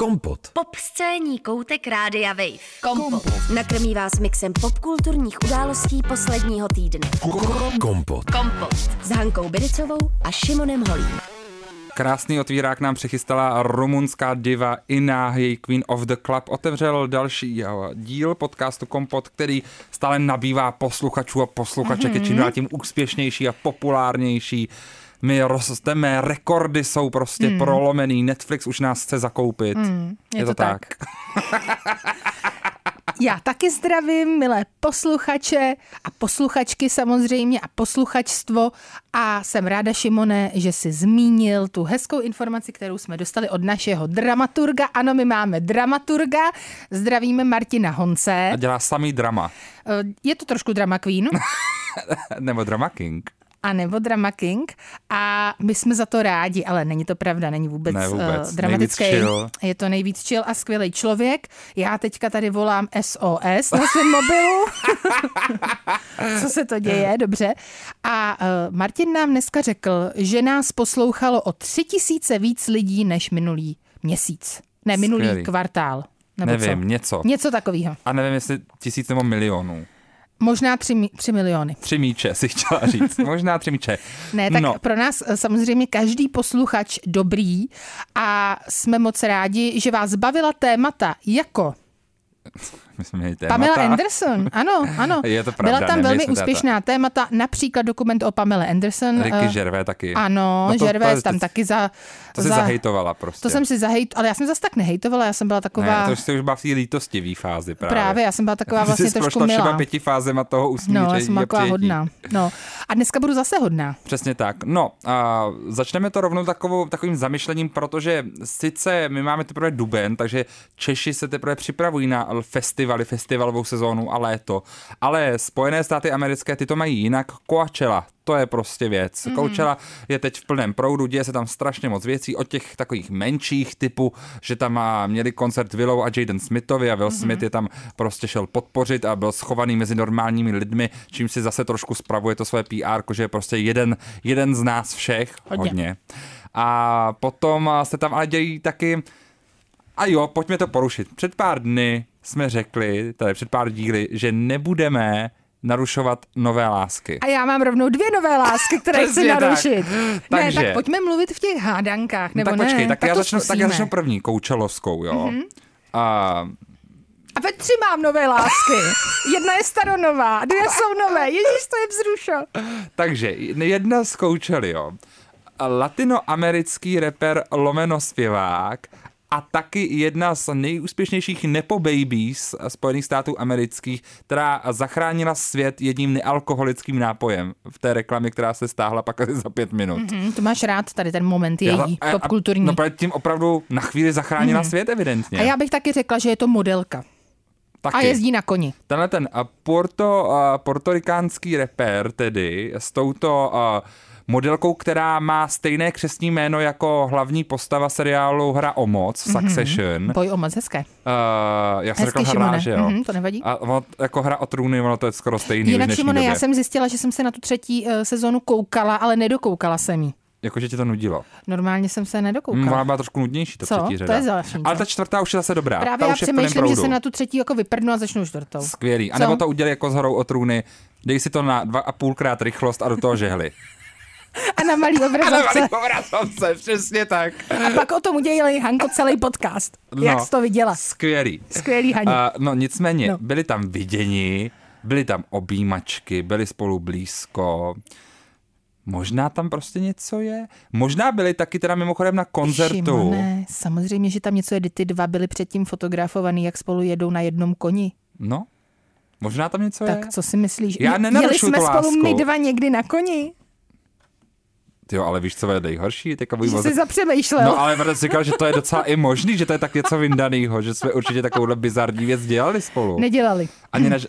Kompot. Pop scéní koutek Rádia Wave. Kompot. Nakrmí vás mixem popkulturních událostí posledního týdne. Kompot. Kompot. S Hankou Bericovou a Šimonem Holím. Krásný otvírák nám přechystala rumunská diva Ina, její Queen of the Club. Otevřel další díl podcastu Kompot, který stále nabývá posluchačů a posluchaček, mm-hmm. je čím dál tím úspěšnější a populárnější. My rosteme, rekordy jsou prostě mm. prolomený, Netflix už nás chce zakoupit. Mm, je, je to, to tak. tak. Já taky zdravím, milé posluchače a posluchačky samozřejmě a posluchačstvo a jsem ráda, Šimone, že jsi zmínil tu hezkou informaci, kterou jsme dostali od našeho dramaturga. Ano, my máme dramaturga, zdravíme Martina Honce. A dělá samý drama. Eh, je to trošku drama queen. Nebo drama king a nebo Drama King a my jsme za to rádi, ale není to pravda, není vůbec, ne, vůbec. Uh, dramatický. Je to nejvíc chill a skvělý člověk. Já teďka tady volám SOS na svém mobilu. Co se to děje, dobře. A uh, Martin nám dneska řekl, že nás poslouchalo o tři tisíce víc lidí než minulý měsíc. Ne, minulý Skvělý. kvartál. Nebo Nevím, co? něco. Něco takového. A nevím, jestli tisíc nebo milionů. Možná tři, tři miliony. Tři míče, si chtěla říct. Možná tři míče. Ne, tak no. pro nás eh, samozřejmě každý posluchač dobrý a jsme moc rádi, že vás bavila témata jako my jsme měli témata. Pamela Anderson, ano, ano. Je to pravda, Byla tam velmi úspěšná témata, například dokument o Pamela Anderson. Ricky uh, Gervais taky. Ano, no to, Gervais to, tam taky za... To za, jsi zahejtovala prostě. To jsem si zahejt, ale já jsem zase tak nehejtovala, já jsem byla taková... Ne, to jsi už byla v té lítostivý fázi právě. Právě, já jsem byla taková vlastně trošku milá. třeba pěti fázema toho usmíření No, já jsem byla taková hodná. No. A dneska budu zase hodná. Přesně tak. No, a začneme to rovnou takovou, takovým zamyšlením, protože sice my máme teprve duben, takže Češi se teprve připravují na festivaly, festivalovou sezónu a léto. Ale Spojené státy americké ty to mají jinak. Coachella, to je prostě věc. Mm-hmm. Coachella je teď v plném proudu, děje se tam strašně moc věcí, od těch takových menších typu, že tam má, měli koncert Willow a Jaden Smithovi a Will mm-hmm. Smith je tam prostě šel podpořit a byl schovaný mezi normálními lidmi, čím si zase trošku spravuje to své PR, že je prostě jeden, jeden z nás všech, hodně. hodně. A potom se tam ale dějí taky a jo, pojďme to porušit. Před pár dny jsme řekli, tady před pár díly, že nebudeme narušovat nové lásky. A já mám rovnou dvě nové lásky, které chci narušit. Takže, ne, tak pojďme mluvit v těch hádankách, nebo tak ne? Počkej, tak, tak, já začnu, tak já začnu první, koučelovskou, jo. Mm-hmm. A a ve tři mám nové lásky. Jedna je staronová, dvě jsou nové. Ježíš, to je vzrušo. Takže jedna z Coachella, jo. Latinoamerický reper lomeno zpěvák a taky jedna z nejúspěšnějších Nepo Babies Spojených států amerických, která zachránila svět jedním nealkoholickým nápojem v té reklamě, která se stáhla pak asi za pět minut. Mm-hmm, to máš rád tady ten moment její, já, popkulturní. No tím opravdu na chvíli zachránila mm-hmm. svět evidentně. A já bych taky řekla, že je to modelka. Taky. A jezdí na koni. Tenhle ten porto, portorikánský reper tedy s touto uh, modelkou, která má stejné křesní jméno jako hlavní postava seriálu Hra o moc, mm-hmm. Succession. Boj o moc, hezké. Uh, já jsem řekl hra, že jo. Mm-hmm, to nevadí. A ono, jako hra o trůny, ono to je skoro stejný Jinak, Šimone, já jsem zjistila, že jsem se na tu třetí uh, sezonu koukala, ale nedokoukala jsem ji. Jakože tě to nudilo. Normálně jsem se nedokoukala. Hmm, ona byla trošku nudnější, ta Co? třetí řada. To je zvláštní. Ale ta čtvrtá už je zase dobrá. Právě ta já přemýšlím, že se na tu třetí jako vyprdnu a začnu čtvrtou. Skvělý. A nebo to udělej jako s horou o trůny. Dej si to na dva a půlkrát rychlost a do toho žehli. A na malý obrazovce. A na malý obrazovce, přesně tak. A pak o tom udělali Hanko celý podcast. No, Jak jsi to viděla? Skvělý. Skvělý Haní. Uh, no nicméně, no. byli tam viděni, byly tam objímačky, byli spolu blízko. Možná tam prostě něco je. Možná byli taky teda mimochodem na koncertu. Šimone, samozřejmě, že tam něco je. Ty dva byli předtím fotografovaný, jak spolu jedou na jednom koni. No, možná tam něco tak je. Tak co si myslíš? Já Jeli jsme spolu lásku. my dva někdy na koni? Jo, ale víš, co je nejhorší? Takový že jsi zapřemýšlel. No, ale protože říkal, že to je docela i možný, že to je tak něco vyndanýho, že jsme určitě takovouhle bizarní věc dělali spolu. Nedělali. Ani než...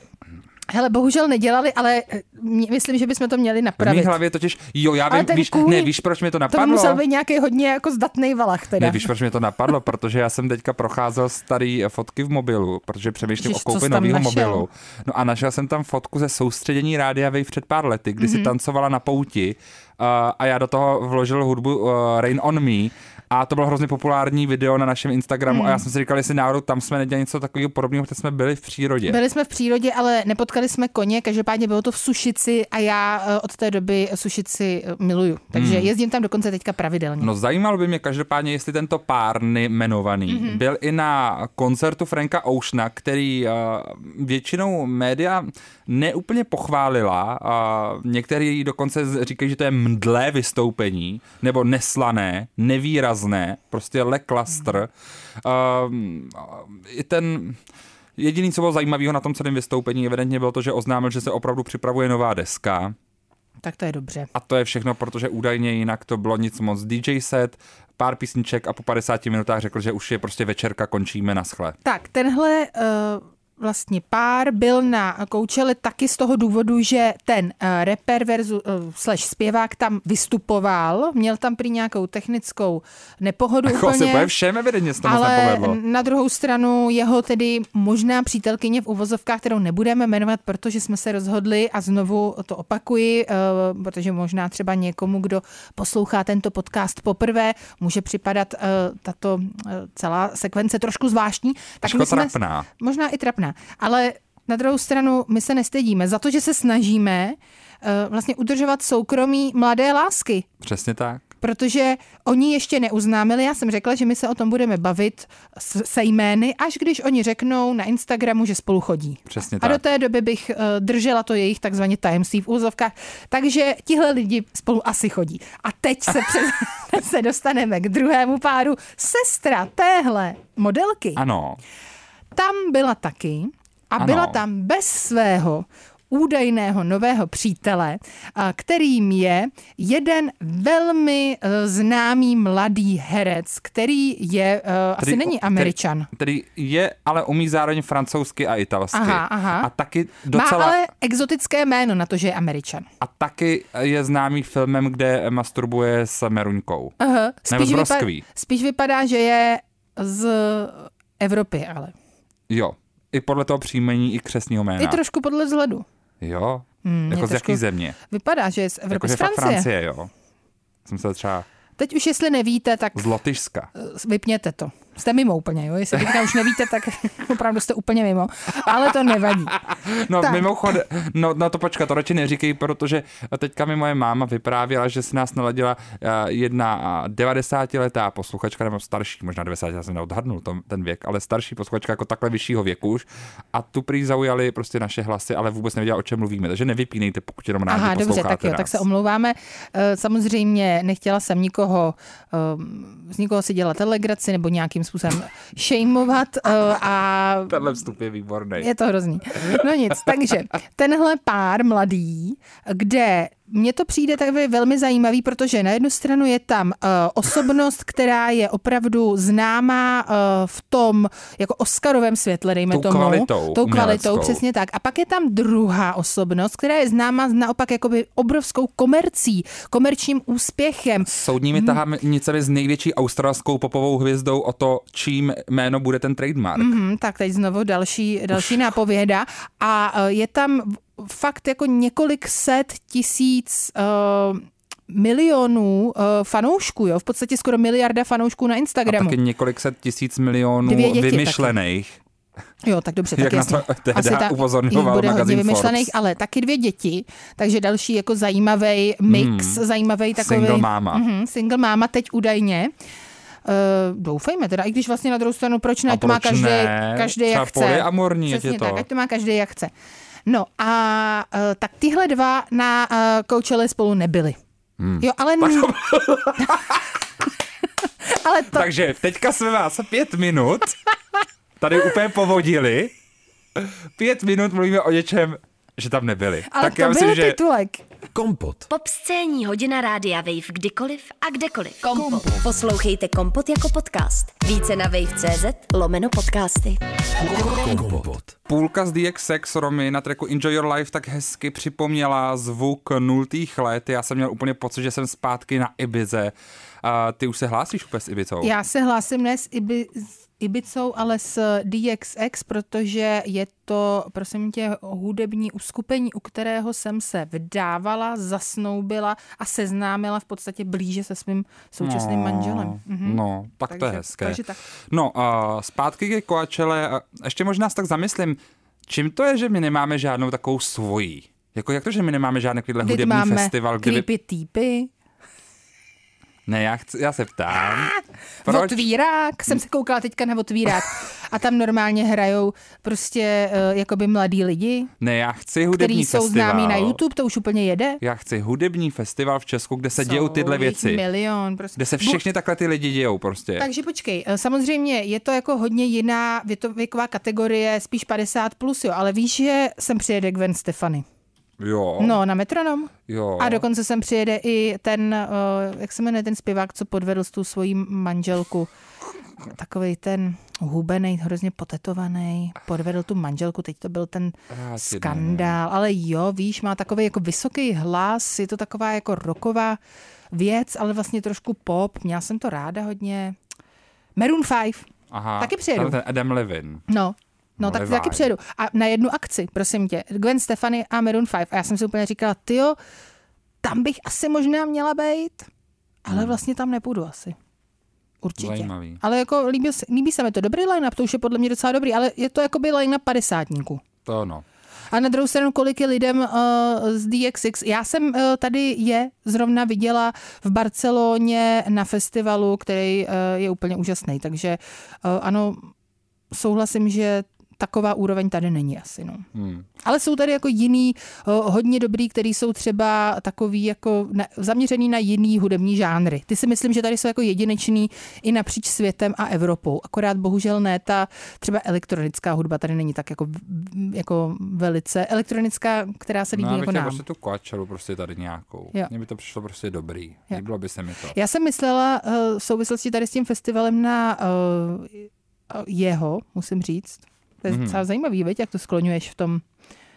Hele, bohužel nedělali, ale eh, myslím, že bychom to měli napravit. V mý hlavě totiž, jo, já vím, víš, kůň, ne, víš, proč mi to napadlo? To musel být nějaký hodně jako zdatný valach teda. Ne, víš, proč mi to napadlo, protože já jsem teďka procházel starý fotky v mobilu, protože přemýšlím Ježiš, o koupi nového mobilu. No a našel jsem tam fotku ze soustředění Rádia Wave před pár lety, kdy mm-hmm. si mhm. tancovala na pouti uh, a já do toho vložil hudbu uh, Rain on Me A to bylo hrozně populární video na našem Instagramu Hmm. a já jsem si říkal, jestli náhodou tam jsme nedělali něco takového podobného, protože jsme byli v přírodě. Byli jsme v přírodě, ale nepotkali jsme koně, každopádně bylo to v Sušici a já eh, od té doby Sušici eh, miluju. Takže jezdím tam dokonce teďka pravidelně. No zajímalo by mě každopádně, jestli tento pár nejmenovaný Mhm. mm-hmm. byl i na koncertu Franka Oceana, který uh, většinou média neúplně pochválila. Uh, někteří dokonce říkají, že to je mdlé vystoupení, nebo neslané, nevýrazné, prostě leklastr. Mhm. Uh, I ten... Jediný, co bylo zajímavého na tom celém vystoupení, evidentně bylo to, že oznámil, že se opravdu připravuje nová deska. Tak to je dobře. A to je všechno, protože údajně jinak to bylo nic moc DJ set, pár písniček a po 50 minutách řekl, že už je prostě večerka, končíme na schle. Tak, tenhle uh, vlastně pár byl na Coachelle taky z toho důvodu, že ten uh, rapper versus uh, slash zpěvák tam vystupoval, měl tam prý nějakou technickou nepohodu Jako asi úplně. úplně všem evidentně se to Ale nepovedlo. na druhou stranu jeho tedy možná přítelkyně v uvozovkách, kterou nebudeme jmenovat, protože jsme se rozhodli a znovu to opakuji, eh, protože možná třeba někomu, kdo poslouchá tento podcast poprvé, může připadat eh, tato eh, celá sekvence trošku zvláštní. Tak my jsme, trapná. Možná i trapná, ale na druhou stranu my se nestydíme za to, že se snažíme eh, vlastně udržovat soukromí mladé lásky Přesně tak. protože oni ještě neuznámili. Já jsem řekla, že my se o tom budeme bavit se jmény, až když oni řeknou na Instagramu, že spolu chodí. Přesně A tak. do té doby bych uh, držela to jejich takzvaně tajemství v úzovkách. Takže tihle lidi spolu asi chodí. A teď se, přes, se dostaneme k druhému páru. Sestra téhle modelky Ano. Tam byla taky a Ano. byla tam bez svého údajného nového přítele, kterým je jeden velmi eh, známý mladý herec, který je, asi Který- není Američan. Který je, ale umí zároveň francouzsky a italsky. Aha, aha. A taky Má docela... ale exotické jméno na to, že je Američan. A taky je známý filmem, kde masturbuje s Meruňkou. Aha, Nebo z vypa- spíš vypadá, že je z Evropy, ale. Jo. I podle toho příjmení i křesního jména. I trošku podle vzhledu. Jo. Hmm, jako z jaký země? Vypadá, že je z Evropy, Jakože z Francie. Francie, jo. Jsem se třeba Teď už jestli nevíte, tak z Lotyšska. vypněte to. Jste mimo úplně, jo? Jestli teďka už nevíte, tak opravdu jste úplně mimo. Ale to nevadí. No Tak. mimochodem, no, no to počkat, to radši neříkej, protože teďka mi moje máma vyprávěla, že si nás naladila eh, jedna 90-letá posluchačka, nebo starší, možná 90, já jsem neodhadnul to, ten věk, ale starší posluchačka jako takhle vyššího věku už a tu prý zaujali prostě naše hlasy, ale vůbec nevěděla, o čem mluvíme, takže nevypínejte, pokud jenom rádi Aha, dobře, tak jo, nás. tak se omlouváme. Eh, Samozřejmě nechtěla jsem nikoho, eh, z nikoho si dělat legraci nebo nějakým způsobem šejmovat eh, a Tenhle vstup je výborný. Je to hrozný. No nic, takže tenhle pár mladý, kde mně to přijde takový velmi zajímavý, protože na jednu stranu je tam uh, osobnost, která je opravdu známá uh, v tom jako Oscarovém světle, dejme Tou tomu. kvalitou Tou kvalitou, uměleckou. přesně tak. A pak je tam druhá osobnost, která je známá naopak jakoby obrovskou komercí, komerčním úspěchem. Soudními tahanicemi s největší australskou popovou hvězdou o to, čím jméno bude ten trademark. Mhm, tak teď znovu další, další nápověda. A eh, je tam fakt jako několik set tisíc uh, milionů uh, fanoušků, jo? v podstatě skoro miliarda fanoušků na A Instagramu. taky několik set tisíc milionů Dvě děti vymyšlených. Jo, tak dobře, tak Jak na jasně. to tehda jich upozorňoval bude hodně vymyšlených, Forbes. ale taky dvě děti, takže další jako zajímavý mix, hmm. zajímavý takový... Single máma. Mhm, single máma teď údajně. Uh, doufejme teda, i když vlastně na druhou stranu, proč ne, A ať to má proč každý, ne? každý Třeba jak chce. Přesně je to. tak, ať to má každý jak chce. No a uh, tak tyhle dva na uh, Coachelle spolu nebyli. Hmm. Jo, ale... N- ale to, Takže teďka jsme vás pět minut tady úplně povodili. Pět minut mluvíme o něčem, že tam nebyli. ale tak to já byl myslím, že titulek. Kompot. Pop scéní hodina rádia Wave kdykoliv a kdekoliv. Kompot. Poslouchejte Kompot jako podcast. Více na wave.cz lomeno podcasty. Kompot. půlka z DXX Romy na tracku Enjoy Your Life tak hezky připomněla zvuk nultých let. Já jsem měl úplně pocit, že jsem zpátky na Ibize. A ty už se hlásíš úplně s Ibicou? Já se hlásím ne z, Ibi, z Ibicou, ale s DXX, protože je to, prosím tě, hudební uskupení, u kterého jsem se vdávala, zasnoubila a seznámila v podstatě blíže se svým současným No, manželem. Mhm. No, tak to je Takže- hezké. takže tak. No a zpátky ke Koačele. a Ještě možná se tak zamyslím, čím to je, že my nemáme žádnou takovou svojí? Jako jak to, že my nemáme žádný takovýhle hudební máme festival, kde by... creepy týpy, Ne, já, chci, já se ptám. Proč? otvírák, jsem se koukala teďka na otvírák a tam normálně hrajou prostě uh, jakoby mladí lidi, Ne, já chci hudební který jsou festival. známí na YouTube, to už úplně jede. Já chci hudební festival v Česku, kde se dějou Jsou tyhle věci. Milion, prostě. Kde se Bu- všechny takhle ty lidi dějou prostě. Takže počkej, eh, samozřejmě je to jako hodně jiná věková kategorie, spíš 50 plus, jo, ale víš, že sem přijede Gwen Stefani. Jo, No, na metronom. jo. A dokonce sem přijede i ten, eh, jak se jmenuje ten zpěvák, co podvedl s tu svojí manželku. Takový ten hubený, hrozně potetovaný, podvedl tu manželku, teď to byl ten Já ti skandál, ale jo, víš, má takový jako vysoký hlas, je to taková jako roková věc, ale vlastně trošku pop, měla jsem to ráda hodně. Maroon 5, Aha, taky přijedu. ten Adam Levin. no. No, No, tak taky přijedu. A na jednu akci, prosím tě, Gwen Stefani a Maroon 5. A já jsem si úplně říkala, tyjo, tam bych asi možná měla být, ale vlastně tam nepůjdu asi. Určitě. Zajímavý. Ale jako líbí, se- líbí se mi to. Dobrý line-up, to už je podle mě docela dobrý, ale je to jako by line-up padesátníků. To no. A na druhou stranu, kolik je lidem uh, z DXX. Já jsem uh, tady je zrovna viděla v Barceloně na festivalu, který uh, je úplně úžasný. Takže uh, ano, souhlasím, že taková úroveň tady není asi. No. Hmm. Ale jsou tady jako jiný, uh, hodně dobrý, který jsou třeba takový jako na, zaměřený na jiný hudební žánry. Ty si myslím, že tady jsou jako jedinečný i napříč světem a Evropou. Akorát bohužel ne ta třeba elektronická hudba tady není tak jako, jako velice elektronická, která se líbí No, jako nám. prostě tu Koačelu prostě tady nějakou. Jo. Mně by to přišlo prostě dobrý. Jo. Líbilo by se mi to. Já jsem myslela uh, v souvislosti tady s tím festivalem na uh, jeho, musím říct. To je Mhm. docela zajímavý, veď, jak to skloňuješ v tom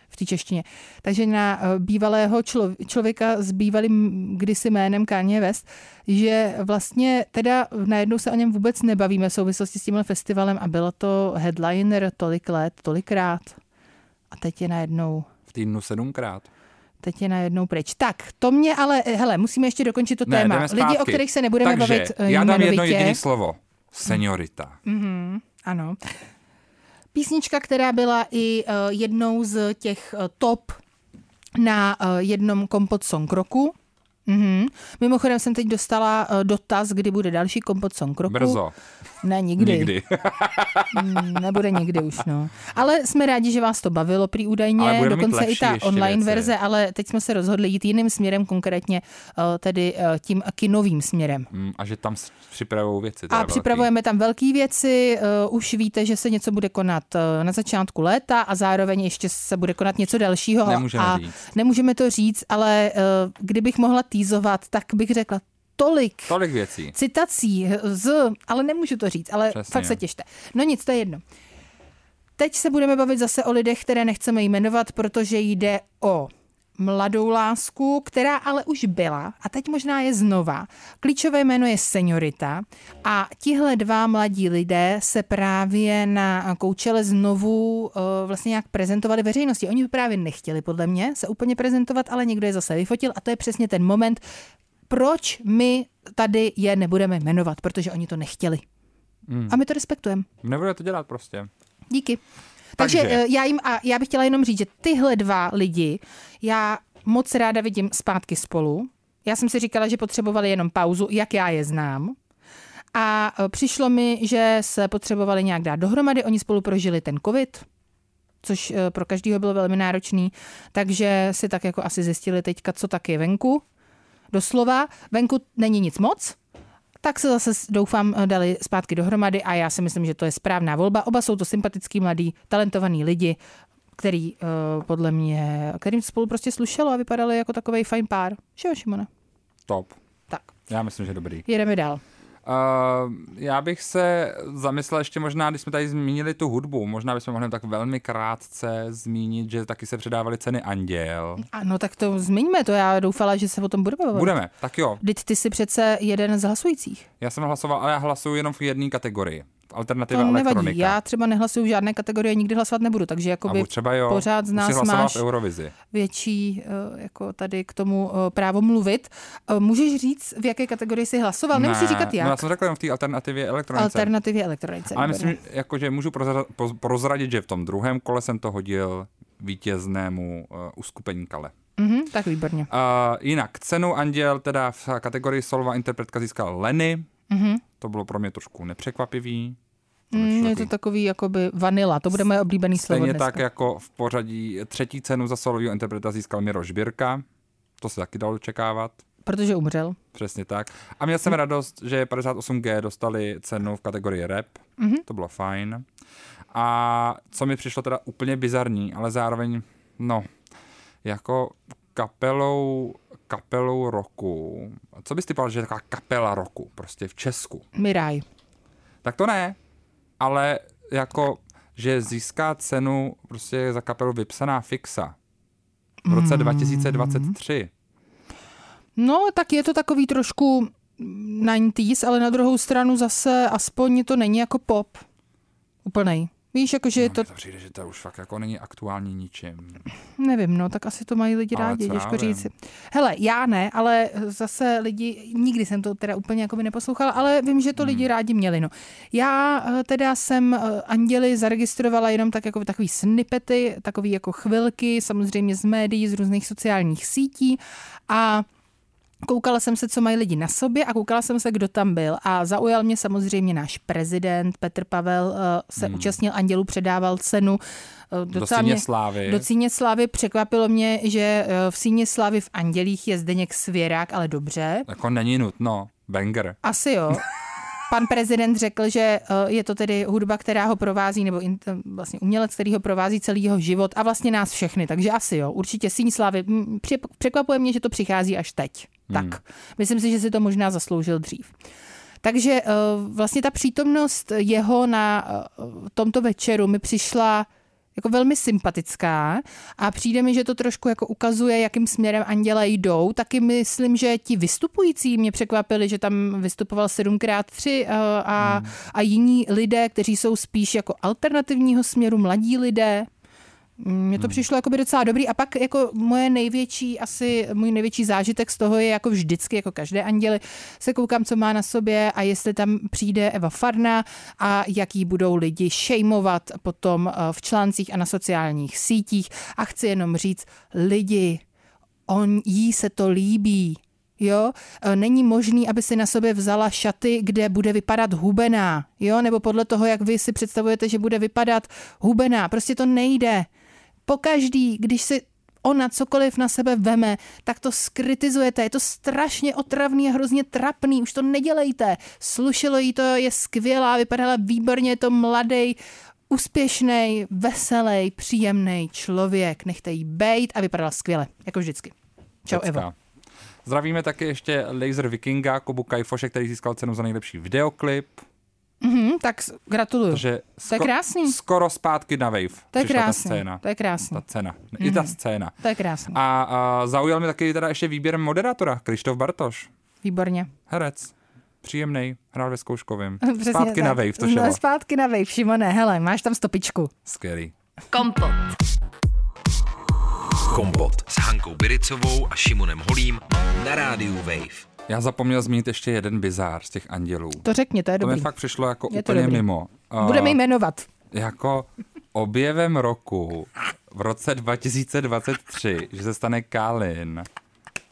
v té češtině. Takže na uh, bývalého člo, člověka s bývalým kdysi jménem Kanye West, že vlastně teda najednou se o něm vůbec nebavíme v souvislosti s tímhle festivalem a bylo to headliner tolik let, tolikrát. A teď je najednou V týdnu sedmkrát. Teď je najednou pryč. Tak, to mě ale, hele, musíme ještě dokončit to Ne, téma. Lidi, o kterých se nebudeme Takže bavit eh, já dám jedno jmenovitě. jediné slovo. Seniorita. Mhm, ano. Písnička, která byla i uh, jednou z těch uh, top na uh, jednom Kompot Song roku. Mhm. Mimochodem jsem teď dostala dotaz, kdy bude další Kompot Song roku. Brzo. Ne, nikdy. Nikdy. Mm, nebude nikdy už, no. Ale jsme rádi, že vás to bavilo prý údajně, dokonce i ta online věci. verze, ale teď jsme se rozhodli jít jiným směrem, konkrétně tedy tím kinovým směrem. Mm, A že tam připravují věci. A velký. připravujeme tam velké věci, uh, už víte, že se něco bude konat uh, na začátku léta a zároveň ještě se bude konat něco dalšího. Nemůžeme a říct. Nemůžeme to říct, ale uh, kdybych mohla týzovat, tak bych řekla tolik Tolik věcí. citací z, ale nemůžu to říct, ale. Přesně. fakt se těšte. No nic, to je jedno. Teď se budeme bavit zase o lidech, které nechceme jmenovat, protože jde o mladou lásku, která ale už byla a teď možná je znova. Klíčové jméno je Seniorita a tihle dva mladí lidé se právě na Koučele znovu uh, vlastně nějak prezentovali veřejnosti. Oni právě nechtěli podle mě se úplně prezentovat, ale někdo je zase vyfotil a to je přesně ten moment, proč my tady je nebudeme jmenovat, protože oni to nechtěli. Hmm. A my to respektujeme. Nebude to dělat prostě. Díky. Takže, Takže- Takže já jim, a já bych chtěla jenom říct, že tyhle dva lidi, já moc ráda vidím zpátky spolu. Já jsem si říkala, že potřebovali jenom pauzu, jak já je znám. A e, přišlo mi, že se potřebovali nějak dát dohromady. Oni spolu prožili ten covid, což e, pro každého bylo velmi náročný. Takže si tak jako asi zjistili teďka, co tak je venku. Doslova, venku není nic moc, tak se zase doufám dali zpátky dohromady a já si myslím, že to je správná volba. Oba jsou to sympatický, mladí, talentovaní lidi, který uh, podle mě, kterým spolu prostě slušelo a vypadali jako takový fajn pár. Že jo, Šimone? Top. Tak, Já myslím, že dobrý. jedeme dál. Uh, já bych se zamyslel ještě možná, když jsme tady zmínili tu hudbu, možná bychom mohli tak velmi krátce zmínit, že taky se předávaly ceny Anděl. Ano, tak to zmiňme, to já doufala, že se o tom budeme bavit. Budeme, tak jo. Vždyť ty jsi přece jeden z hlasujících. Já jsem hlasoval, ale já hlasuju jenom v jedné kategorii. Alternativa To nevadí. elektronika. Já třeba nehlasuju v žádné kategorie, nikdy hlasovat nebudu, takže jakoby třeba jo, pořád z nás máš v Eurovizi. větší eh, jako tady k tomu eh, právo mluvit. Eh, Můžeš říct, v jaké kategorii jsi hlasoval? Nemusíš říkat jak. No, já jsem řekl jenom v té alternativě elektronice. Alternativě elektronice. Ale myslím, jako, že můžu prozradit, že v tom druhém kole jsem to hodil vítěznému uh, uskupení Kale. Mhm, tak výborně. Uh, jinak cenu Anděl teda v kategorii solová interpretka získal Lenny. Mhm. To bylo pro mě trošku nepřekvapivý. Mm, je to takový jakoby vanila, to bude moje oblíbený slovo Stejně tak jako v pořadí třetí cenu za solového interpreta získal Miroš Birka. To se taky dalo očekávat. Protože umřel. Přesně tak. A měl jsem radost, že 58G dostali cenu v kategorii rap. Mhm. To bylo fajn. A co mi přišlo teda úplně bizarní, ale zároveň, no, jako kapelou, kapelou roku. Co bys typoval, že je taková kapela roku, prostě v Česku? Miraj. Tak to ne, ale jako, že získá cenu prostě za kapelu vypsaná fixa v roce 2023. No, tak je to takový trošku 90s, ale na druhou stranu zase aspoň to není jako pop. Úplnej. Víš, jakože je No, to, to přijde, že to už fakt jako není aktuální ničím. nevím, no, tak asi to mají lidi Ale rádi, těžko říct. Hele, já ne, ale zase lidi, nikdy jsem to teda úplně jako by neposlouchala, ale vím, že to Hmm. lidi rádi měli, no. Já eh, teda jsem eh, Anděli zaregistrovala jenom tak jako takový snippety, takový jako chvilky, samozřejmě z médií, z různých sociálních sítí a Koukala jsem se, co mají lidi na sobě a koukala jsem se, kdo tam byl. A zaujal mě samozřejmě náš prezident Petr Pavel, eh, se Hmm. účastnil Andělu, předával cenu. eh, Do docela Síně mě- slávy. Do Cíně slávy překvapilo mě, že eh, v Síně slávy v Andělích je Zdeněk Svěrák, ale dobře. Jako není nutno. Banger. Asi jo. Pan prezident řekl, že je to tedy hudba, která ho provází, nebo in, vlastně umělec, který ho provází celý jeho život a vlastně nás všechny, takže asi jo. Určitě Síň slávy. Překvapuje mě, že to přichází až teď. Tak, myslím si, že si to možná zasloužil dřív. Takže eh, vlastně ta přítomnost jeho na eh, tomto večeru mi přišla jako velmi sympatická a přijde mi, že to trošku jako ukazuje, jakým směrem anděle jdou. Taky myslím, že ti vystupující mě překvapili, že tam vystupoval 7x3 a, a jiní lidé, kteří jsou spíš jako alternativního směru, mladí lidé. Mně to přišlo jako by docela dobrý a pak jako moje největší, asi můj největší zážitek z toho je jako vždycky, jako každé anděly, se koukám, co má na sobě a jestli tam přijde Eva Farna a jaký budou lidi šejmovat potom eh, v článcích a na sociálních sítích a chci jenom říct, lidi, on jí se to líbí. Jo, E, není možný, aby si na sobě vzala šaty, kde bude vypadat hubená, jo, nebo podle toho, jak vy si představujete, že bude vypadat hubená. Prostě to nejde. Pokaždý, když si ona cokoliv na sebe veme, tak to skritizujete. Je to strašně otravný a hrozně trapný. Už to nedělejte. Slušelo jí to, je skvělá, vypadala výborně, je to mladý, úspěšný, veselý, příjemný člověk. Nechte jí bejt a vypadala skvěle, jako vždycky. Čau. Evo. Zdravíme taky ještě Laser Vikinga, Kubu Kajfoše, který získal cenu za nejlepší videoklip. Mhm, tak gratuluju. Takže To je krásný. skoro zpátky na Wave. To je krásný. Ta scéna. To je krásný. Ta cena. I ta scéna. To je krásný. A, a zaujal mě taky teda ještě výběr moderátora, Krištof Bartoš, Výborně. herec. Příjemný, hrál ve zkouškovém. Zpátky tak. na Wave to no, šlo. zpátky na Wave, Šimone, hele, máš tam stopičku. Skvělý. Kompot. Kompot. s Hankou Biricovou a Šimonem Holím na rádiu Wave. Já zapomněl zmínit ještě jeden bizár z těch andělů. To řekni, to je To dobrý. mi fakt přišlo jako Je to úplně dobrý. mimo. A Budeme jmenovat. Jako objevem roku v roce 2023, že se stane Kalin,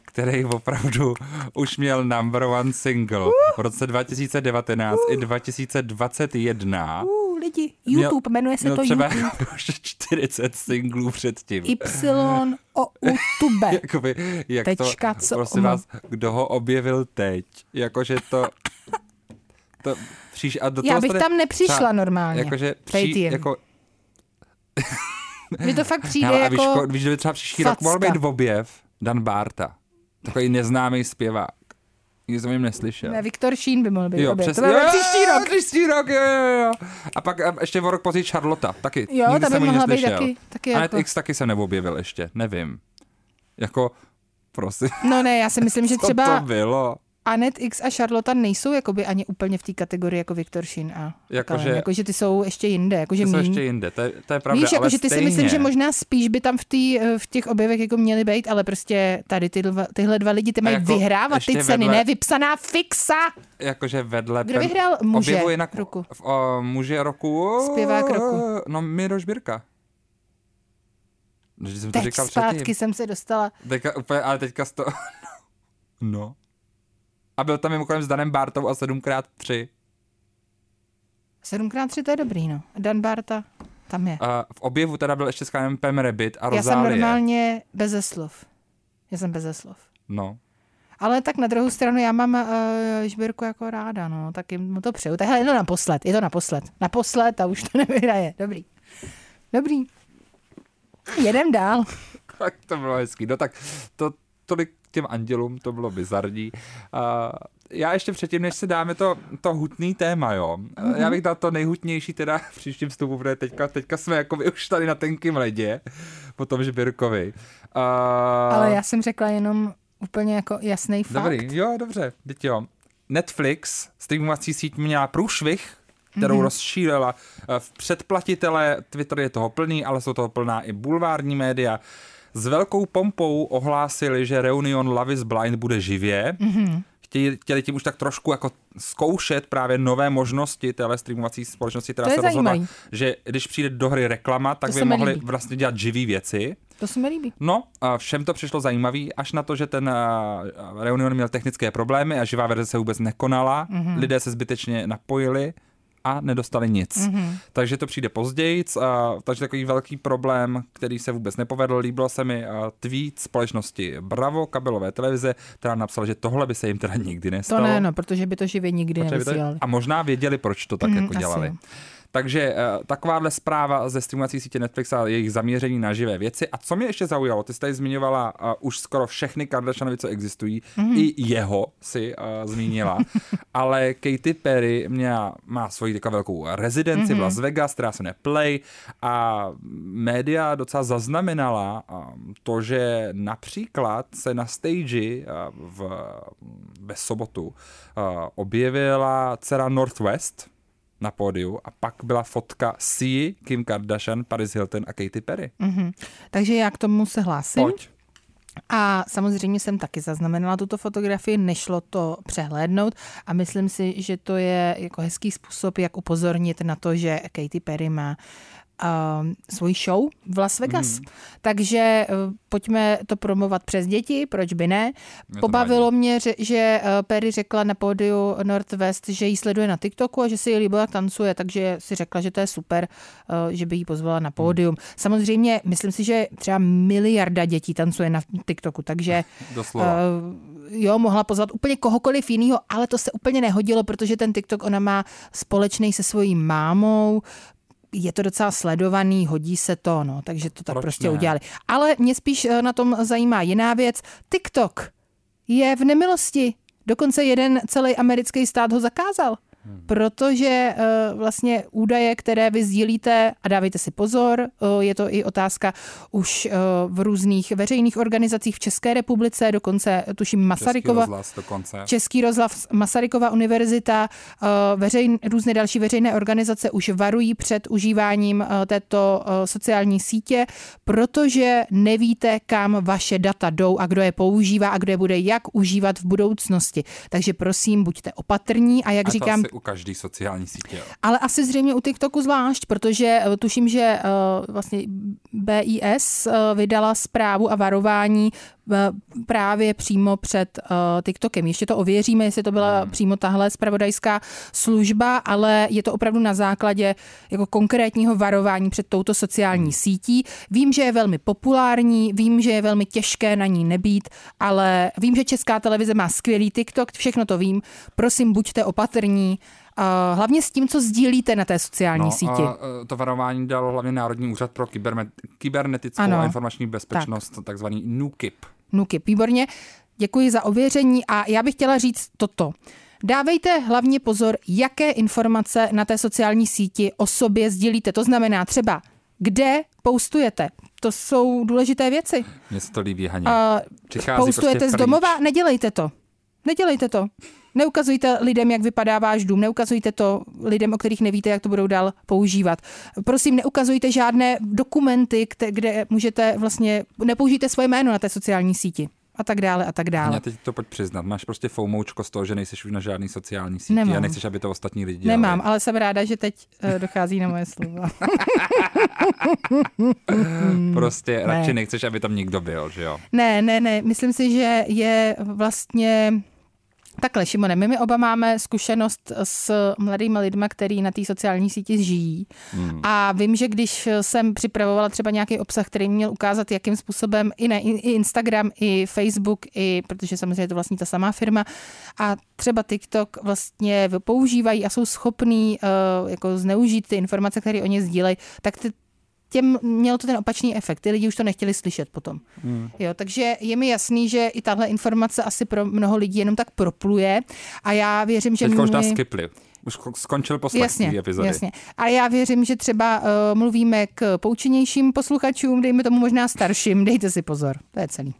který opravdu už měl number one single v roce 2019 i 2021. Uh, lidi, YouTube, jmenuje se měl to třeba YouTube. už 40 singlů předtím. Y o YouTube. Jakoby, jak Tečka, to, co prosím vás, kdo ho objevil teď? Jakože to, to příš, a do Já toho bych tam nepřišla třeba- normálně. Jakože jen. jako, Mně to fakt přijde hele, a jako... víš, víš, že by třeba příští rok mohl facka. být v objev Dan Barta. Takový neznámý zpěvák. Nikdy jsem jim neslyšel. Ne, Viktor Šín by mohl být. Jo, přesně. To Jo, příští rok. Příští rok, jo, jo, jo. A pak a ještě o rok později Charlotta, taky. Jo, Nikdy ta by mohla být taky- taky A jako- X taky se neobjevil ještě, nevím. Jako, prosím, No ne, já si myslím, že co třeba... to bylo? Anet X a Charlotte nejsou jakoby ani úplně v té kategorii jako Viktor Shin a Jakože- jakože ty jsou ještě jinde. Jakože Ty jsou míň. ještě jinde, to je, to je pravda, Víš, ale jakože ty stejně. si myslím, že možná spíš by tam v, tý, eh, v těch objevech jako měly být, ale prostě tady ty dva, tyhle dva lidi ty mají jako vyhrávat ty ceny, vedle- ne vypsaná fixa. Jakože vedle... Kdo vyhrál muže objevu jinak, roku? V, o, muže roku... Zpěvák roku. No, Miroš Birka. Že jsem to Teď říkal zpátky předtím. jsem se dostala. Teďka, úplně, ale teďka to... no. A byl tam mimochodem s Danem Bartou a 7x3. 7x3 to je dobrý, no. Dan Barta tam je. A v objevu teda byl ještě s Pam Rabbit a Já jsem Rozálie. normálně beze slov. Já jsem beze slov. No. Ale tak na druhou stranu já mám uh, Žbírku jako ráda, no, tak jim mu to přeju. Tak hele, je to naposled, je to naposled. Naposled a už to nevyhraje. Dobrý. Dobrý. Jedem dál. Tak to bylo hezký. No tak to tolik těm andělům, to bylo bizarní. Uh, já ještě předtím, než se dáme to, to hutný téma, jo. Mm-hmm. Já bych dal to nejhutnější teda v příštím vstupu, protože teďka, teďka jsme jako už tady na tenkým ledě, po tom Žbirkovi. Uh, Ale já jsem řekla jenom úplně jako jasný fakt. Dobrý, jo, dobře, teď jo. Netflix, streamovací síť měla průšvih, kterou mm-hmm. rozšířila eh, v předplatitele, Twitter je toho plný, ale jsou toho plná i bulvární média. S velkou pompou ohlásili, že Reunion Love is Blind bude živě. Mm-hmm. Chtěli, chtěli tím už tak trošku jako zkoušet právě nové možnosti téhle streamovací společnosti, která To je se rozhodla, zajímavý. že když přijde do hry reklama, tak To by mohli líbí. vlastně dělat živý věci. To se mi líbí. No, a všem to přišlo zajímavý, až na to, že ten uh, Reunion měl technické problémy a živá verze se vůbec nekonala, mm-hmm. lidé se zbytečně napojili a nedostali nic. Mm-hmm. Takže to přijde později, a, takže takový velký problém, který se vůbec nepovedl. Líbilo se mi a, tweet společnosti Bravo, kabelové televize, která napsala, že tohle by se jim teda nikdy To nestalo. ne, no, protože by to živě nikdy to- nevysílali. A možná věděli, proč to tak Mhm, jako asi dělali. jo. Takže uh, takováhle zpráva ze streamovací sítě Netflix a jejich zaměření na živé věci. A co mě ještě zaujalo, ty jsi tady zmiňovala uh, už skoro všechny Kardashianovi, co existují, mm. i jeho si uh, zmínila, ale Katy Perry měla, má svoji takovou velkou rezidenci mm. v Mhm. Las Vegas, která se jmenuje Play a média docela zaznamenala um, to, že například se na stage uh, v, ve sobotu uh, objevila dcera Northwest, na pódiu a pak byla fotka Si, Kim Kardashian, Paris Hilton a Katy Perry. Mhm. Takže já k tomu se hlásím. Pojď. A samozřejmě jsem taky zaznamenala tuto fotografii, nešlo to přehlédnout a myslím si, že to je jako hezký způsob, jak upozornit na to, že Katy Perry má uh, svoji show v Las Vegas. Mm. Takže uh, pojďme to promovat přes děti, proč by ne. to Pobavilo mě, že, že uh, Perry řekla na pódiu Northwest, že ji sleduje na TikToku a že si ji líbilo, jak tancuje, takže si řekla, že to je super, uh, že by ji pozvala na pódium. Samozřejmě, myslím si, že třeba miliarda dětí tancuje na TikToku, takže Doslova. Jo, mohla pozvat úplně kohokoliv jiného, ale to se úplně nehodilo, protože ten TikTok ona má společný se svojí mámou, je to docela sledovaný, hodí se to, no, takže to tak Proč prostě ne? udělali. Ale mě spíš eh, na tom zajímá jiná věc. TikTok je v nemilosti. Dokonce jeden celý americký stát ho zakázal. Hmm. Protože uh, vlastně údaje, které vy sdílíte, a dávejte si pozor, uh, je to i otázka už uh, v různých veřejných organizacích v České republice, dokonce tuším Český Masarykova, rozhlas dokonce. Český rozhlas, Masarykova univerzita, veřejn, různé další veřejné organizace už varují před užíváním této sociální sítě, protože nevíte, kam vaše data jdou a kdo je používá a kdo je bude jak užívat v budoucnosti. Takže prosím, buďte opatrní a jak a říkám, u každé sociální sítě. Ale asi zřejmě u TikToku zvlášť, protože eh, tuším, že eh, vlastně BIS eh, vydala zprávu a varování právě přímo před eh, TikTokem. Ještě to ověříme, jestli to byla přímo tahle spravodajská služba, ale je to opravdu na základě jako konkrétního varování před touto sociální sítí. Vím, že je velmi populární, vím, že je velmi těžké na ní nebýt, ale vím, že Česká televize má skvělý TikTok, všechno to vím. Prosím, buďte opatrní, Uh, hlavně s tím, co sdílíte na té sociální No, síti. a, e, to varování dal hlavně Národní úřad pro kyberme- kybernetickou Ano. a informační bezpečnost, tak. takzvaný NUKIP. Nuky, výborně. Děkuji za ověření a já bych chtěla říct toto. Dávejte hlavně pozor, jaké informace na té sociální síti o sobě sdílíte. To znamená třeba, kde postujete. To jsou důležité věci. Mně se to líbí, Haně. Uh, postujete prostě z domova, nedělejte to. Nedělejte to. Neukazujte lidem, jak vypadá váš dům, neukazujte to lidem, o kterých nevíte, jak to budou dál používat. Prosím, neukazujte žádné dokumenty, kde, kde můžete vlastně, nepoužijte svoje jméno na té sociální síti a tak dále a tak dále. Já teď to pojď přiznat. Máš prostě foumoučko z toho, že nejseš už na žádný sociální síti Nemám. a nechceš, aby to ostatní lidi dělali. Nemám, ale jsem ráda, že teď uh, dochází na moje slova. Prostě Ne. radši nechceš, aby tam nikdo byl, že jo? Ne, ne, ne, myslím si, že je vlastně Takhle, Šimone, my, my oba máme zkušenost s mladými lidmi, který na té sociální síti žijí. Hmm. A vím, že když jsem připravovala třeba nějaký obsah, který měl ukázat, jakým způsobem i, ne, i Instagram, i Facebook, i, protože samozřejmě je to vlastně ta samá firma, a třeba TikTok vlastně používají a jsou schopní uh, jako zneužít ty informace, které oni sdílejí, tak ty, těm mělo to ten opačný efekt. Ty lidi už to nechtěli slyšet potom. Hmm. Jo, takže je mi jasný, že i tahle informace asi pro mnoho lidí jenom tak propluje a já věřím, že Teď my... už nás skipli. Už skončil poslech Jasně, epizody. jasně. Ale já věřím, že třeba uh, mluvíme k poučenějším posluchačům, dejme tomu možná starším, dejte si pozor, to je celý.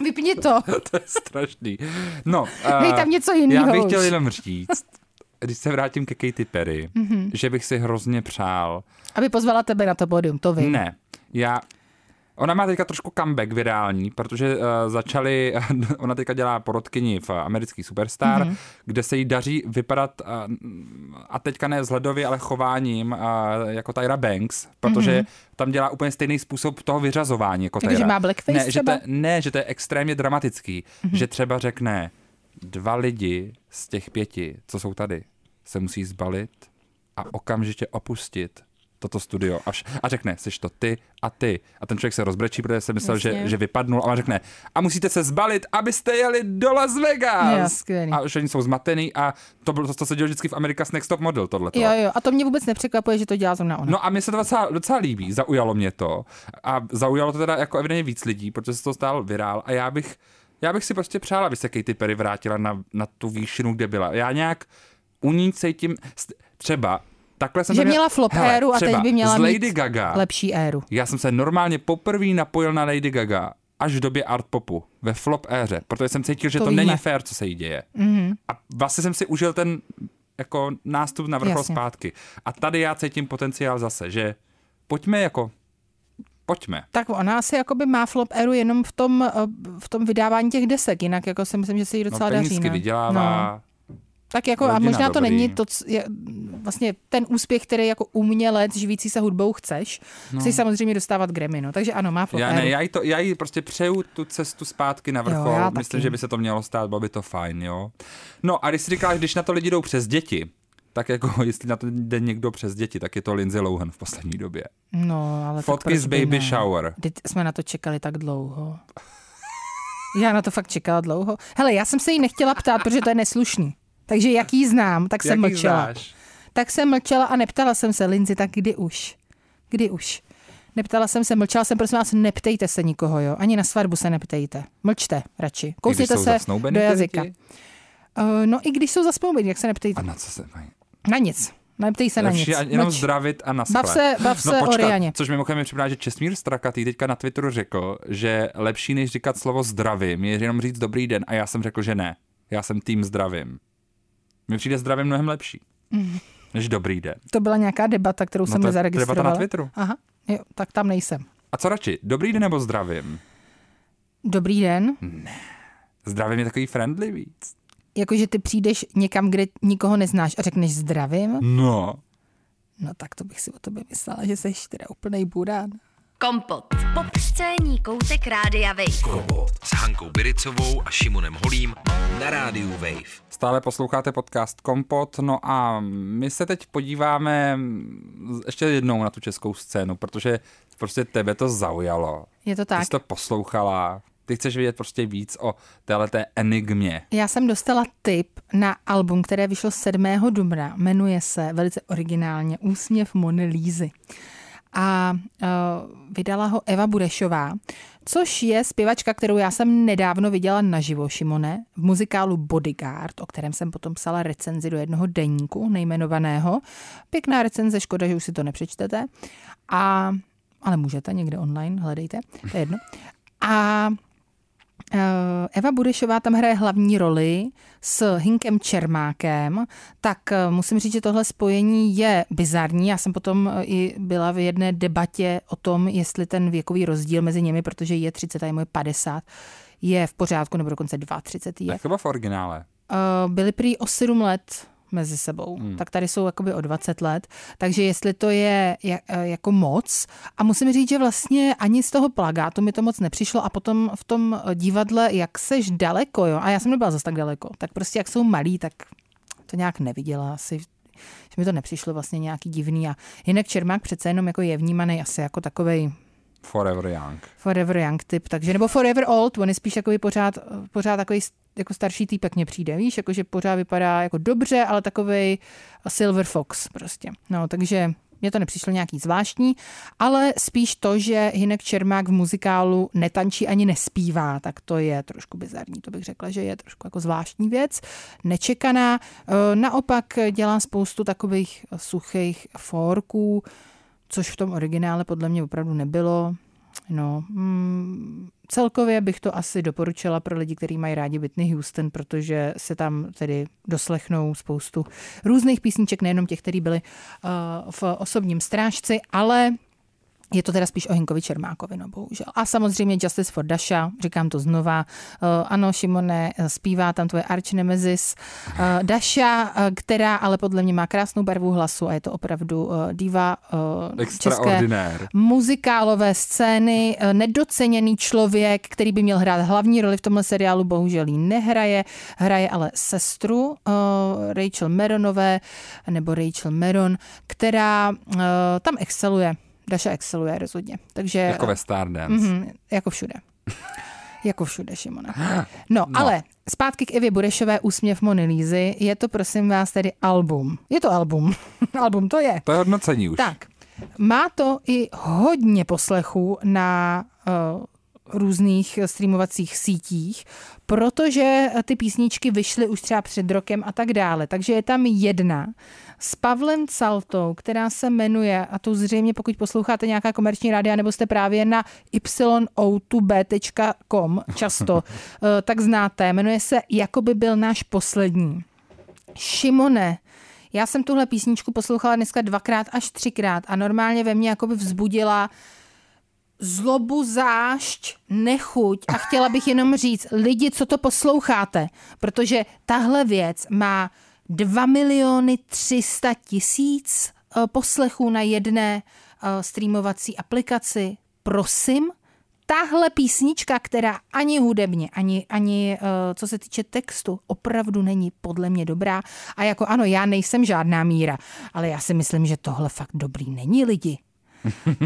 Vypni to. to je strašný. No, Dej uh, tam něco jiného Já bych už. chtěl jenom říct, když se vrátím ke Katy Perry, Mhm. mm-hmm. že bych si hrozně přál. Aby pozvala tebe na to podium, to vím. Ne, já... Ona má teďka trošku comeback virální, protože uh, začali, ona teďka dělá porodkyni v americký Superstar, Mhm. mm-hmm. kde se jí daří vypadat, uh, a teďka ne vzhledově, ale chováním, uh, jako Tyra Banks, protože mm-hmm. tam dělá úplně stejný způsob toho vyřazování jako Takže Tyra. má blackface ne, že třeba? to, ne, že to je extrémně dramatický, mm-hmm. že třeba řekne, dva lidi z těch pěti, co jsou tady, se musí zbalit a okamžitě opustit toto studio až, a řekne, jsi to ty a ty. A ten člověk se rozbrečí, protože se myslel, že, Jasně. že vypadnul a on řekne, a musíte se zbalit, abyste jeli do Las Vegas. Jo, a že oni jsou zmatený a to, bylo, to se dělo vždycky v America's Next Top Model, tohle. Jo, jo, a to mě vůbec nepřekvapuje, že to dělá zrovna ona. No a mně se to docela, docela líbí, zaujalo mě to. A zaujalo to teda jako evidentně víc lidí, protože se to stál virál a já bych, já bych si prostě přál, aby se Katy Perry vrátila na, na tu výšinu, kde byla. Já nějak u ní cítím, třeba takhle jsem že to měla flop Hele, éru a teď by měla z Lady mít Gaga. lepší éru. Já jsem se normálně poprvé napojil na Lady Gaga až v době art popu, ve flop éře, protože jsem cítil, že To to, víme. není fér, co se jí děje. Mm-hmm. A vlastně jsem si užil ten jako nástup na vrchol Jasně. zpátky. A tady já cítím potenciál zase, že pojďme jako, pojďme. Tak ona asi jakoby má flop éru jenom v tom, eh, v tom vydávání těch desek, jinak jako si myslím, že se jí No, docela daří. penízky Ne? vydělává, No. Tak jako a možná to dobrý. není to, je, vlastně ten úspěch, který jako umělec živící se hudbou chceš, no. chceš samozřejmě dostávat Grammy, no. Takže ano, má flop já, ne, já, jí to, já jí prostě přeju tu cestu zpátky na vrchol. já Myslím, taky. že by se to mělo stát, bylo by to fajn, jo. No a když si říkáš, když na to lidi jdou přes děti, tak jako jestli na to jde někdo přes děti, tak je to Lindsay Lohan v poslední době. No, ale Fotky z by baby ne? shower. Teď jsme na to čekali tak dlouho. Já na to fakt čekala dlouho. Hele, já jsem se jí nechtěla ptát, protože to je neslušný. Takže jak jí znám, tak jsem Jak jí mlčela. znáš? Tak jsem mlčela a neptala jsem se, Lindsay, tak kdy už? Kdy už? Neptala jsem se, mlčela jsem, prosím vás, neptejte se nikoho, jo? Ani na svatbu se neptejte. Mlčte radši. Kousněte se do jazyka. lidi? Uh, no i když jsou zaspoubení, jak se neptejte. A na co se mají? Na nic. Neptej se na nic. Jenom Mlč. zdravit a naschle. Bav se, bav se no, o počkat, Rianě. což mimochodem mi připadá, že Česmír Strakatý teďka na Twitteru řekl, že lepší než říkat slovo zdravím je jenom říct dobrý den a já jsem řekl, že ne. Já jsem tým zdravím. Mně přijde zdravím mnohem lepší. Než dobrý den. To byla nějaká debata, kterou jsem No je nezaregistrovala. debata na Twitteru. Aha, jo, tak tam nejsem. A co radši, dobrý den nebo zdravím? Dobrý den. Zdravím je takový friendly víc. Jakože ty přijdeš někam, kde nikoho neznáš a řekneš zdravím, No. no tak to bych si o tobě myslela, že jsi teda úplnej burán. Kompot. Popscénní koutek Rádia Wave. S Hankou Biricovou a Šimonem Holím na rádiu Wave. Stále posloucháte podcast Kompot, no a my se teď podíváme ještě jednou na tu českou scénu, protože prostě tebe to zaujalo. Je to Ty tak. jsi to poslouchala, ty chceš vědět prostě víc o téhleté enigmě. Já jsem dostala tip na album, které vyšlo 7. dubna. Jmenuje se velice originálně Úsměv Mony Lízy. A uh, vydala ho Eva Burešová, což je zpěvačka, kterou já jsem nedávno viděla naživo, Šimone, v muzikálu Bodyguard, o kterém jsem potom psala recenzi do jednoho deníku nejmenovaného. Pěkná recenze, škoda, že už si to nepřečtete. A, ale můžete někde online, hledejte, to je jedno. A Eva Budešová tam hraje hlavní roli s Hinkem Čermákem, tak eh, musím říct, že tohle spojení je bizarní. Já jsem potom eh, i byla v jedné debatě o tom, jestli ten věkový rozdíl mezi nimi, protože je 30 a je moje 50, je v pořádku, nebo dokonce 32 je. Tak chyba v originále. Byli prý o 7 let mezi sebou, hmm. tak tady jsou jakoby o 20 let, takže jestli to je jako moc a musím říct, že vlastně ani z toho plagátu mi to moc nepřišlo a potom v tom divadle, jak seš daleko, jo, a já jsem nebyla zase tak daleko, tak prostě jak jsou malí, tak to nějak neviděla asi, že mi to nepřišlo vlastně nějaký divný. A jinak Čermák přece jenom jako je vnímaný asi jako takovej Forever Young. Forever Young typ, takže, nebo Forever Old, on je spíš jako pořád, pořád takový jako starší týpek mně přijde, víš, jako že pořád vypadá jako dobře, ale takový Silver Fox prostě. No, takže mně to nepřišlo nějaký zvláštní, ale spíš to, že Hinek Čermák v muzikálu netančí ani nespívá, tak to je trošku bizarní. To bych řekla, že je trošku jako zvláštní věc, nečekaná. E, naopak dělá spoustu takových suchých forků, což v tom originále podle mě opravdu nebylo. No, mm, celkově bych to asi doporučila pro lidi, kteří mají rádi Whitney Houston, protože se tam tedy doslechnou spoustu různých písniček, nejenom těch, které byly uh, v osobním strážci, ale je to teda spíš o Hinkovi Čermákovi, no bohužel. A samozřejmě Justice for Dasha, říkám to znova. Uh, ano, Šimone, eh, zpívá tam tvoje arch nemesis. Uh, Dasha, uh, která ale podle mě má krásnou barvu hlasu a je to opravdu uh, diva uh, české muzikálové scény. Uh, nedoceněný člověk, který by měl hrát hlavní roli v tomhle seriálu, bohužel jí nehraje. Hraje ale sestru uh, Rachel Meronové, nebo Rachel Meron, která uh, tam exceluje Daša exceluje rozhodně. Takže, jako ve Stardance. Mm, jako všude. jako všude, Šimone. No, no, ale zpátky k Evě Burešové Úsměv Monilízy. Je to, prosím vás, tedy album. Je to album. album to je. To je hodnocení už. Tak. Má to i hodně poslechů na uh, různých streamovacích sítích, protože ty písničky vyšly už třeba před rokem a tak dále. Takže je tam jedna s Pavlem Caltou, která se jmenuje, a to zřejmě pokud posloucháte nějaká komerční rádia, nebo jste právě na y-o2b.com často, eh, tak znáte. Jmenuje se Jakoby byl náš poslední. Šimone, já jsem tuhle písničku poslouchala dneska dvakrát až třikrát a normálně ve mně jakoby vzbudila zlobu, zášť, nechuť a chtěla bych jenom říct, lidi, co to posloucháte, protože tahle věc má 2 miliony 300 tisíc eh, poslechů na jedné eh, streamovací aplikaci. Prosím, tahle písnička, která ani hudebně, ani, ani uh, co se týče textu, opravdu není podle mě dobrá. A jako ano, já nejsem žádná míra, ale já si myslím, že tohle fakt dobrý není lidi.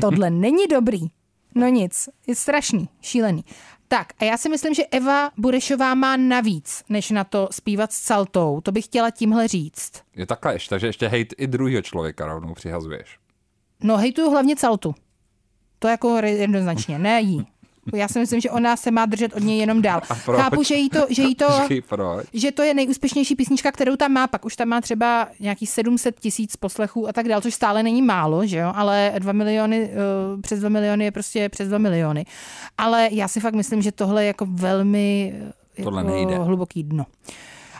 Tohle není dobrý. No nic, je strašný, šílený. Tak a já si myslím, že Eva Burešová má navíc, než na to zpívat s Saltou. To bych chtěla tímhle říct. Je takhle ještě, takže ještě hejt i druhého člověka rovnou přihazuješ. No hejtuju hlavně Saltu. To jako jednoznačně, ne jí. Já si myslím, že ona se má držet od něj jenom dál. Chápu, že jí to, že, jí to, že to je nejúspěšnější písnička, kterou tam má, pak už tam má třeba nějaký 700 tisíc poslechů a tak dál, což stále není málo, že jo, ale 2 miliony, uh, přes 2 miliony je prostě přes 2 miliony. Ale já si fakt myslím, že tohle je jako velmi tohle jako nejde. hluboký dno.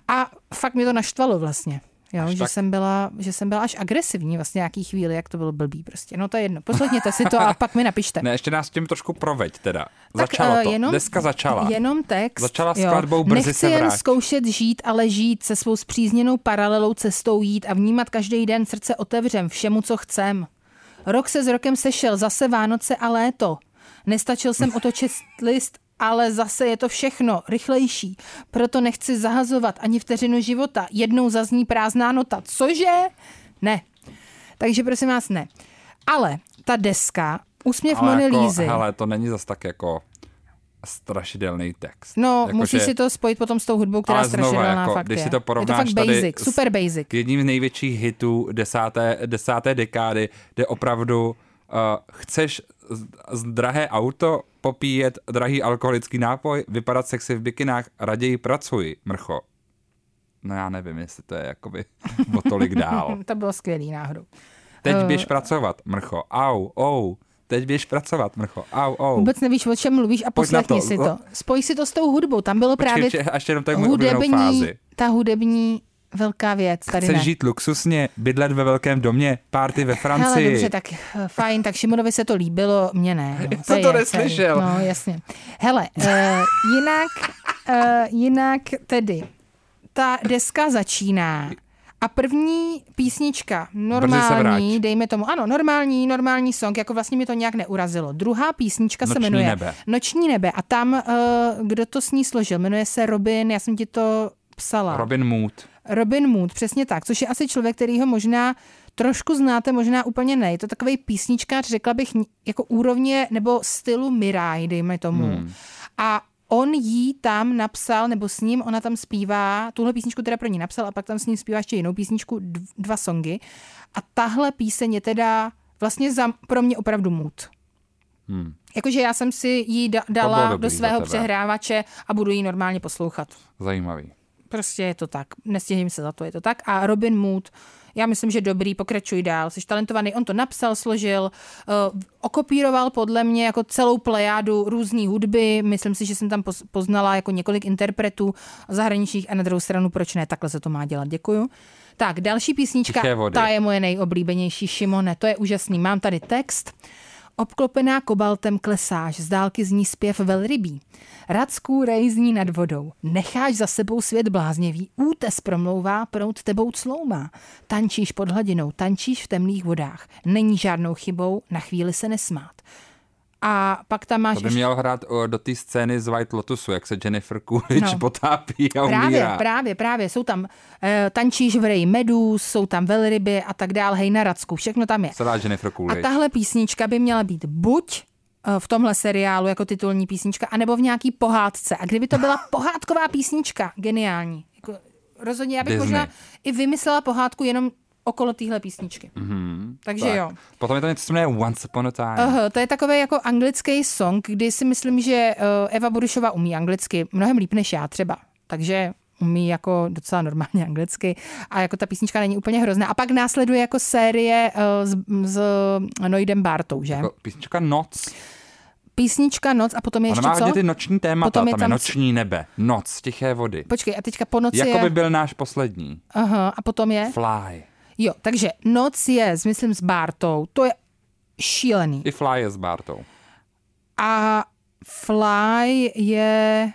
A fakt mě to naštvalo vlastně. Jo, že, tak... jsem byla, že jsem byla až agresivní vlastně nějaký chvíli, jak to bylo blbý prostě. No to je jedno. Poslechněte si to a pak mi napište. Ne, ještě nás tím trošku proveď teda. Tak, Začalo uh, to. Jenom, Dneska začala. Jenom text. Začala skladbou jo. Brzy Nechci se jen zkoušet žít, ale žít se svou zpřízněnou paralelou cestou jít a vnímat každý den srdce otevřem všemu, co chcem. Rok se s rokem sešel, zase Vánoce a léto. Nestačil jsem otočit list ale zase je to všechno rychlejší. Proto nechci zahazovat ani vteřinu života. Jednou zazní prázdná nota. Cože? Ne. Takže prosím vás, ne. Ale ta deska, úsměv ale Mony jako, Lízy. Hele, to není zas tak jako strašidelný text. No, jako, musíš že... si to spojit potom s tou hudbou, která strašidelná jako, fakt když je. si to porovnáš je to fakt basic, super basic. Jedním z největších hitů desáté, desáté dekády, kde opravdu uh, chceš drahé auto, popíjet drahý alkoholický nápoj, vypadat sexy v bikinách, raději pracuji, mrcho. No já nevím, jestli to je jakoby o tolik dál. to bylo skvělý náhodou. Teď uh... běž pracovat, mrcho. Au, ou. teď běž pracovat, mrcho. Au, au. Vůbec nevíš, o čem mluvíš a poslechni to. si to. Spoj si to s tou hudbou. Tam bylo Počkej, právě ještě, ještě jenom hudební, ta hudební velká věc. Tady Chceš ne. žít luxusně, bydlet ve velkém domě, party ve Hele, Francii. dobře, tak eh, fajn, tak Šimonovi se to líbilo, mně ne. No, Já je to celý. neslyšel. No, jasně. Hele, uh, jinak, uh, jinak tedy, ta deska začíná a první písnička, normální, dejme tomu, ano, normální, normální song, jako vlastně mi to nějak neurazilo. Druhá písnička se Noční jmenuje nebe. Noční nebe a tam, uh, kdo to s ní složil, jmenuje se Robin, já jsem ti to psala. Robin Mood. Robin Mood, přesně tak, což je asi člověk, který ho možná trošku znáte, možná úplně ne. Je to takový písničkář, řekla bych, jako úrovně nebo stylu Mirai, dejme tomu. Hmm. A on jí tam napsal, nebo s ním ona tam zpívá, tuhle písničku teda pro ní napsal a pak tam s ním zpívá ještě jinou písničku, dv- dva songy. A tahle píseň je teda vlastně za, pro mě opravdu mood. Hmm. Jakože já jsem si ji da- dala do svého přehrávače a budu ji normálně poslouchat. Zajímavý. Prostě je to tak. Nestěžím se za to, je to tak. A Robin Mood, já myslím, že dobrý, pokračuj dál, jsi talentovaný. On to napsal, složil, uh, okopíroval podle mě jako celou plejádu různé hudby. Myslím si, že jsem tam poz- poznala jako několik interpretů zahraničních a na druhou stranu, proč ne, takhle se to má dělat. Děkuju. Tak, další písnička, ta je moje nejoblíbenější, Šimone, to je úžasný. Mám tady text. Obklopená kobaltem klesáš, z dálky zní zpěv velrybí. Radsků rej zní nad vodou. Necháš za sebou svět bláznivý, útes promlouvá, prout tebou cloumá. Tančíš pod hladinou, tančíš v temných vodách. Není žádnou chybou na chvíli se nesmát. A pak tam máš To by ještě- měl hrát o, do té scény z White Lotusu, jak se Jennifer Coolidge No. potápí a Právě, umírá. právě, právě. Jsou tam uh, tančíš v reji medus, jsou tam velryby a tak dál, hej na Racku, všechno tam je. Celá Jennifer A Coolidge. tahle písnička by měla být buď eh, v tomhle seriálu jako titulní písnička, anebo v nějaký pohádce. A kdyby to byla pohádková písnička, geniální. Jako, rozhodně, já bych Disney. možná i vymyslela pohádku jenom okolo téhle písničky. Mm-hmm. Takže Tak. jo. Potom je to něco, co jmenuje Once Upon a Time. Uh, to je takový jako anglický song, kdy si myslím, že uh, Eva Burušova umí anglicky mnohem líp než já třeba. Takže umí jako docela normálně anglicky a jako ta písnička není úplně hrozná. A pak následuje jako série uh, s, s Noidem Bartou, že? Jako písnička Noc. Písnička Noc a potom je ještě má co? ty noční témata, Potom tam je je, tam- noční nebe, noc, tiché vody. Počkej, a teďka po noci Jako je... by byl náš poslední. Aha, a potom je? Fly. Jo, takže Noc je, myslím, s Bartou. To je šílený. I Fly je s Bartou. A Fly je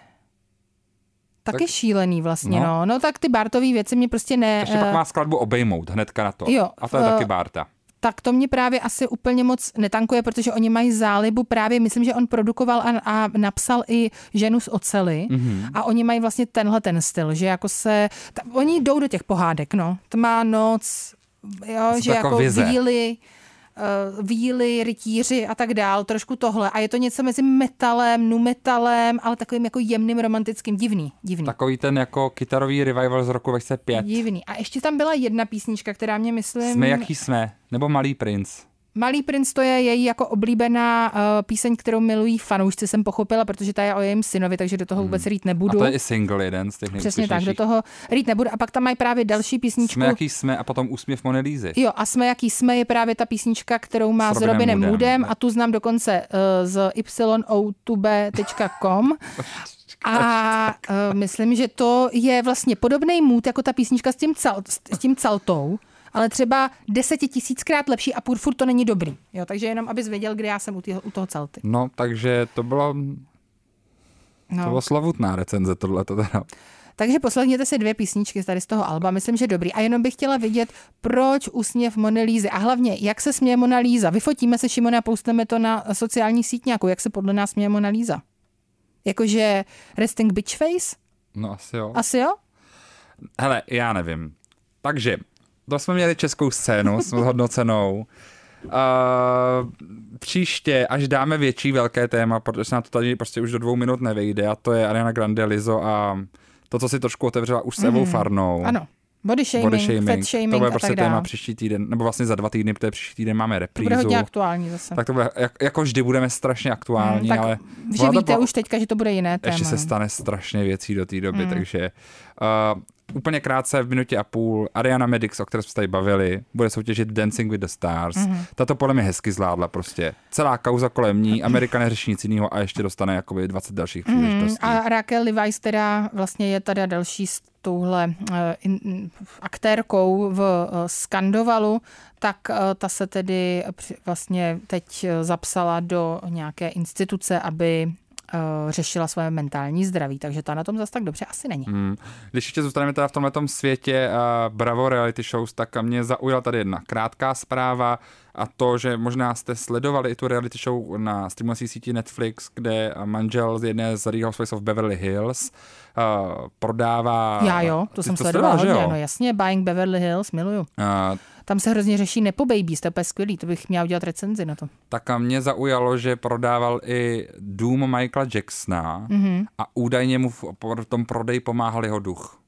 taky Tak- šílený vlastně, no. no. no. Tak ty Bartové věci mě prostě ne... Ještě pak má skladbu Obejmout, hnedka na to. Jo, a to je eh, taky Barta. Tak to mě právě asi úplně moc netankuje, protože oni mají zálibu právě, myslím, že on produkoval a, a napsal i ženu z ocely Mhm. mm-hmm. a oni mají vlastně tenhle ten styl, že jako se, ta, oni jdou do těch pohádek, no, tmá noc, jo, že jako vize. víly, víly, rytíři a tak dál, trošku tohle a je to něco mezi metalem, nu metalem, ale takovým jako jemným romantickým, divný, divný. Takový ten jako kytarový revival z roku 2005. Divný. A ještě tam byla jedna písnička, která mě myslím... Jsme jaký jsme, nebo Malý princ. Malý princ to je její jako oblíbená uh, píseň, kterou milují fanoušci, jsem pochopila, protože ta je o jejím synovi, takže do toho vůbec rýt Hmm. A nebudu. to je i single jeden z těch Přesně tak, do toho rýt nebudu. A pak tam mají právě další písničku. Jsme jaký jsme a potom úsměv Monelízy. Jo, a jsme jaký jsme je právě ta písnička, kterou má S s, Robinem Moodem. A tu znám dokonce uh, z youtube.com. A uh, myslím, že to je vlastně podobný mood jako ta písnička s tím, cal, s tím caltou, ale třeba desetitisíckrát lepší a furt, furt to není dobrý. Jo, takže jenom, abys věděl, kde já jsem u, týho, u toho calty. No, takže to bylo, to No. bylo slavutná recenze tohle. Teda. Takže poslechněte si dvě písničky tady z toho alba, myslím, že dobrý. A jenom bych chtěla vidět, proč úsměv Monelízy a hlavně, jak se směje Mona Lisa. Vyfotíme se Šimona a poustneme to na sociální síť nějakou, jak se podle nás směje Mona Lisa. Jakože resting bitch face? No asi jo. Asi jo? Hele, já nevím. Takže, to jsme měli českou scénu s hodnocenou. Uh, příště, až dáme větší velké téma, protože se nám to tady prostě už do dvou minut nevejde, a to je Ariana Grande, Lizo a to, co si trošku otevřela už s Evou Farnou. Mhm. Ano. Body shaming, Body shaming fat shaming to bude prostě téma dále. příští týden, nebo vlastně za dva týdny, protože příští týden máme To reprízu. bude hodně aktuální zase. tak to bude, jak, jako vždy budeme strašně aktuální, Hmm, ale že to víte bylo- už teďka, že to bude jiné téma. ještě se stane strašně věcí do té doby, Hmm. takže uh, úplně krátce v minutě a půl, Ariana Medix, o které jsme se tady bavili, bude soutěžit Dancing with the Stars. Mhm. Mm-hmm. Tato podle mě hezky zvládla prostě. Celá kauza kolem ní, Amerika neřeší nic jiného a ještě dostane jakoby 20 dalších příležitostí. Mhm. A Raquel Levice, která vlastně je tady další s touhle eh, in, aktérkou v eh, Skandovalu, tak eh, ta se tedy vlastně teď zapsala do nějaké instituce, aby řešila své mentální zdraví, takže ta na tom zase tak dobře asi není. Hmm. Když ještě zůstaneme teda v tomhle světě uh, Bravo reality shows, tak mě zaujala tady jedna krátká zpráva a to, že možná jste sledovali i tu reality show na streamovací síti Netflix, kde manžel z jedné z Real Housewives of Beverly Hills uh, prodává... Já jo, to jsem to sledovala hodně, jo? no jasně, Buying Beverly Hills, miluju. Uh, Tam se hrozně řeší nepo babies, to je skvělý, to bych měla udělat recenzi na to. tak a mě zaujalo, že prodával i dům Michaela Jacksona Mhm. mm-hmm. a údajně mu v tom prodeji pomáhal jeho duch.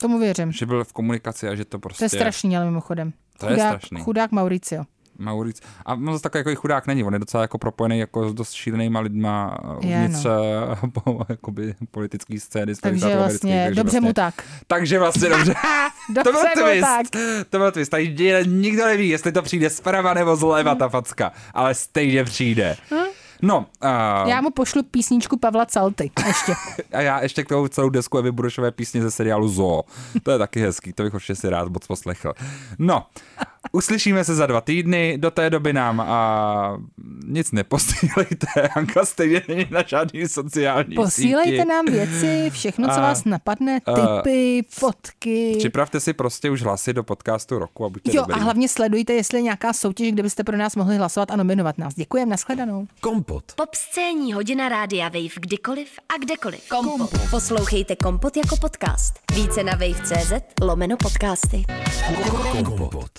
Tomu věřím. Že byl v komunikaci a že to To prostě... je strašný, ale mimochodem. To je chudák, strašný. Chudák Mauricio. Mauric. A on zase takový jako chudák není, on je docela jako propojený jako s dost šílenýma lidma Je, uvnitř no. po, jakoby politický scény. Takže vlastně takže dobře vlastně, mu tak. Takže vlastně dobře. to byl Dobře twist. tak. To byl twist. Tady nikdo neví, jestli to přijde zprava nebo zleva ta facka, ale stejně přijde. No, a, Já mu pošlu písničku Pavla Calty ještě. a já ještě k tomu celou desku Evy Burušové písně ze seriálu Zoo. To je taky hezký, to bych určitě si rád moc poslechl. No, uslyšíme se za dva týdny, do té doby nám a, nic neposílejte, Anka stejně není na žádný sociální Posílejte síti. nám věci, všechno, co A- vás napadne, a- typy, fotky. Připravte si prostě už hlasy do podcastu roku a buďte Jo, dobrý. a hlavně sledujte, jestli je nějaká soutěž, kde byste pro nás mohli hlasovat a nominovat nás. Děkujeme, nashledanou. Kompot. Pop scéní hodina rádia Wave kdykoliv a kdekoliv. Kompot. Poslouchejte Kompot jako podcast. Více na wave.cz lomeno podcasty. Kompot.